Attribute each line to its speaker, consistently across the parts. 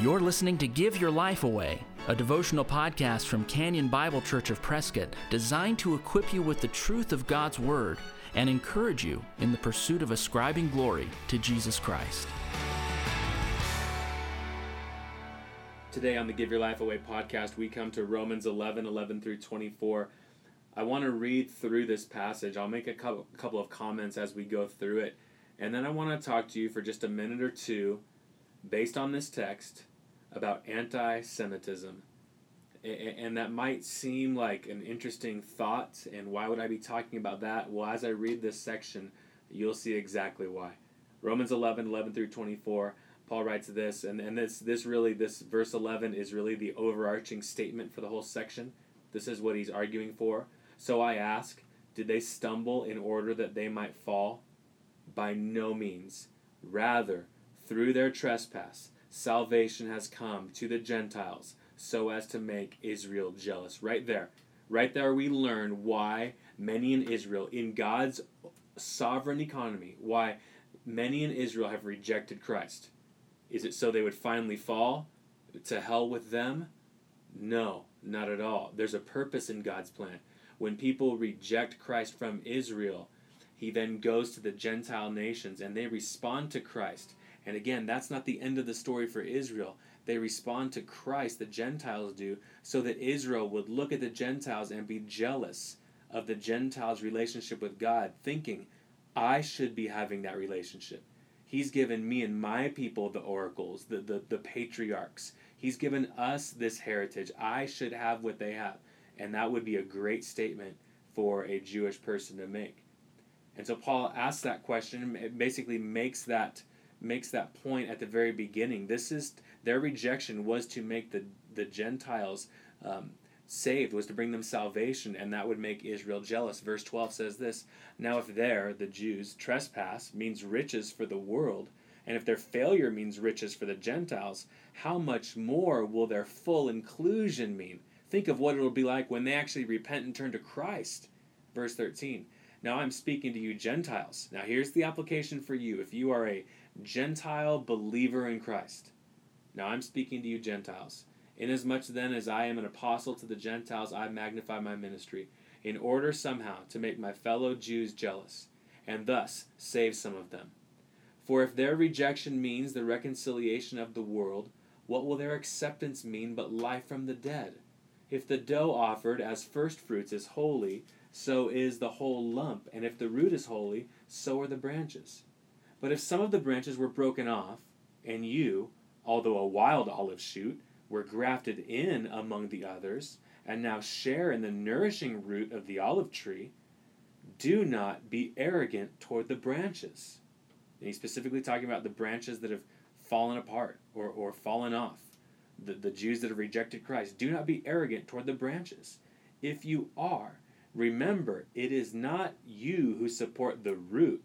Speaker 1: You're listening to Give Your Life Away, a devotional podcast from Canyon Bible Church of Prescott designed to equip you with the truth of God's Word and encourage you in the pursuit of ascribing glory to Jesus Christ.
Speaker 2: Today on the Give Your Life Away podcast, we come to Romans 11 11 through 24. I want to read through this passage. I'll make a couple, of comments as we go through it. And then I want to talk to you for just a minute or two, based on this text, about anti Semitism. And that might seem like an interesting thought, and why would I be talking about that? Well, as I read this section, you'll see exactly why. Romans 11 11 through 24. Paul writes this, and, and this, this really, this verse 11 is really the overarching statement for the whole section. This is what he's arguing for. So I ask, did they stumble in order that they might fall? By no means. Rather, through their trespass, salvation has come to the Gentiles so as to make Israel jealous. Right there. Right there, we learn why many in Israel, in God's sovereign economy, why many in Israel have rejected Christ. Is it so they would finally fall? To hell with them? No, not at all. There's a purpose in God's plan. When people reject Christ from Israel, he then goes to the Gentile nations and they respond to Christ. And again, that's not the end of the story for Israel. They respond to Christ, the Gentiles do, so that Israel would look at the Gentiles and be jealous of the Gentiles' relationship with God, thinking, I should be having that relationship. He's given me and my people the oracles, the, the, the patriarchs. He's given us this heritage. I should have what they have. And that would be a great statement for a Jewish person to make. And so Paul asks that question, basically makes that makes that point at the very beginning. This is their rejection was to make the the Gentiles um, saved, was to bring them salvation, and that would make Israel jealous. Verse twelve says this: Now, if there the Jews trespass means riches for the world, and if their failure means riches for the Gentiles, how much more will their full inclusion mean? Think of what it'll be like when they actually repent and turn to Christ. Verse 13. Now I'm speaking to you Gentiles. Now here's the application for you. If you are a Gentile believer in Christ. Now I'm speaking to you Gentiles. Inasmuch then as I am an apostle to the Gentiles, I magnify my ministry, in order somehow to make my fellow Jews jealous, and thus save some of them. For if their rejection means the reconciliation of the world, what will their acceptance mean but life from the dead? If the dough offered as first fruits is holy, so is the whole lump, and if the root is holy, so are the branches. But if some of the branches were broken off, and you, although a wild olive shoot, were grafted in among the others, and now share in the nourishing root of the olive tree, do not be arrogant toward the branches. And he's specifically talking about the branches that have fallen apart or, or fallen off the, the Jews that have rejected Christ, do not be arrogant toward the branches. If you are, remember it is not you who support the root,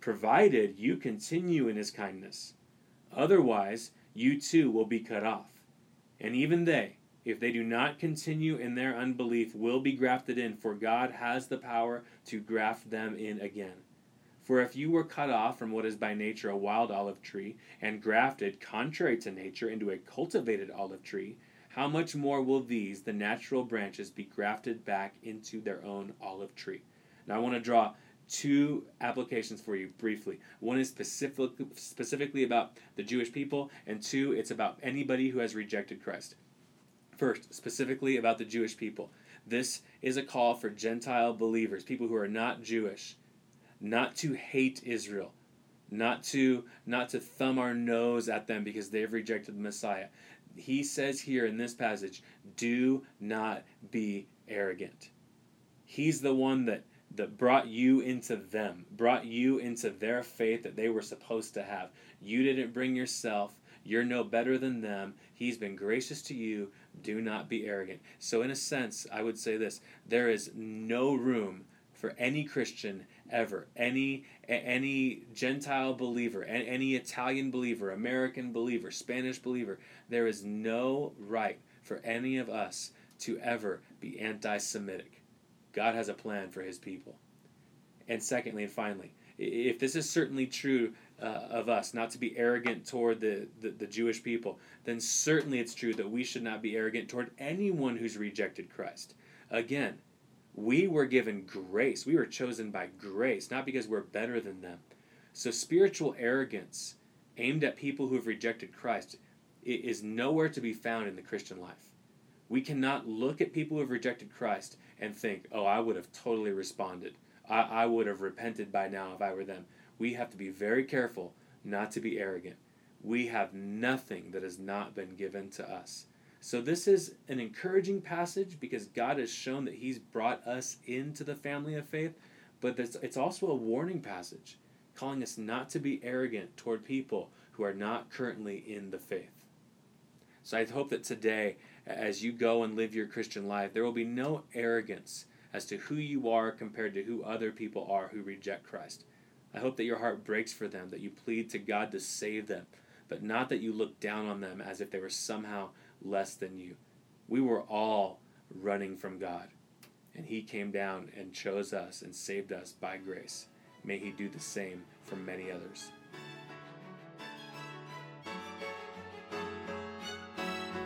Speaker 2: provided you continue in his kindness. Otherwise, you too will be cut off. And even they, if they do not continue in their unbelief, will be grafted in, for God has the power to graft them in again. For if you were cut off from what is by nature a wild olive tree, and grafted, contrary to nature, into a cultivated olive tree, how much more will these, the natural branches, be grafted back into their own olive tree? Now, I want to draw two applications for you briefly. One is specific, specifically about the Jewish people, and two, it's about anybody who has rejected Christ. First, specifically about the Jewish people. This is a call for Gentile believers, people who are not Jewish, not to hate Israel, not to not to thumb our nose at them because they've rejected the Messiah. He says here in this passage, do not be arrogant. He's the one that that brought you into them, brought you into their faith that they were supposed to have. You didn't bring yourself. You're no better than them. He's been gracious to you. Do not be arrogant. So, in a sense, I would say this there is no room for any Christian ever, any any Gentile believer, any Italian believer, American believer, Spanish believer, there is no right for any of us to ever be anti-Semitic. God has a plan for His people. And secondly and finally, if this is certainly true uh, of us, not to be arrogant toward the, the, the Jewish people, then certainly it's true that we should not be arrogant toward anyone who's rejected Christ. Again, we were given grace. We were chosen by grace, not because we're better than them. So spiritual arrogance aimed at people who have rejected Christ is nowhere to be found in the Christian life. We cannot look at people who have rejected Christ and think, oh, I would have totally responded. I, I would have repented by now if I were them. We have to be very careful not to be arrogant. We have nothing that has not been given to us. So, this is an encouraging passage because God has shown that He's brought us into the family of faith, but it's also a warning passage, calling us not to be arrogant toward people who are not currently in the faith. So, I hope that today, as you go and live your Christian life, there will be no arrogance as to who you are compared to who other people are who reject Christ. I hope that your heart breaks for them, that you plead to God to save them, but not that you look down on them as if they were somehow less than you. We were all running from God, and He came down and chose us and saved us by grace. May He do the same for many others.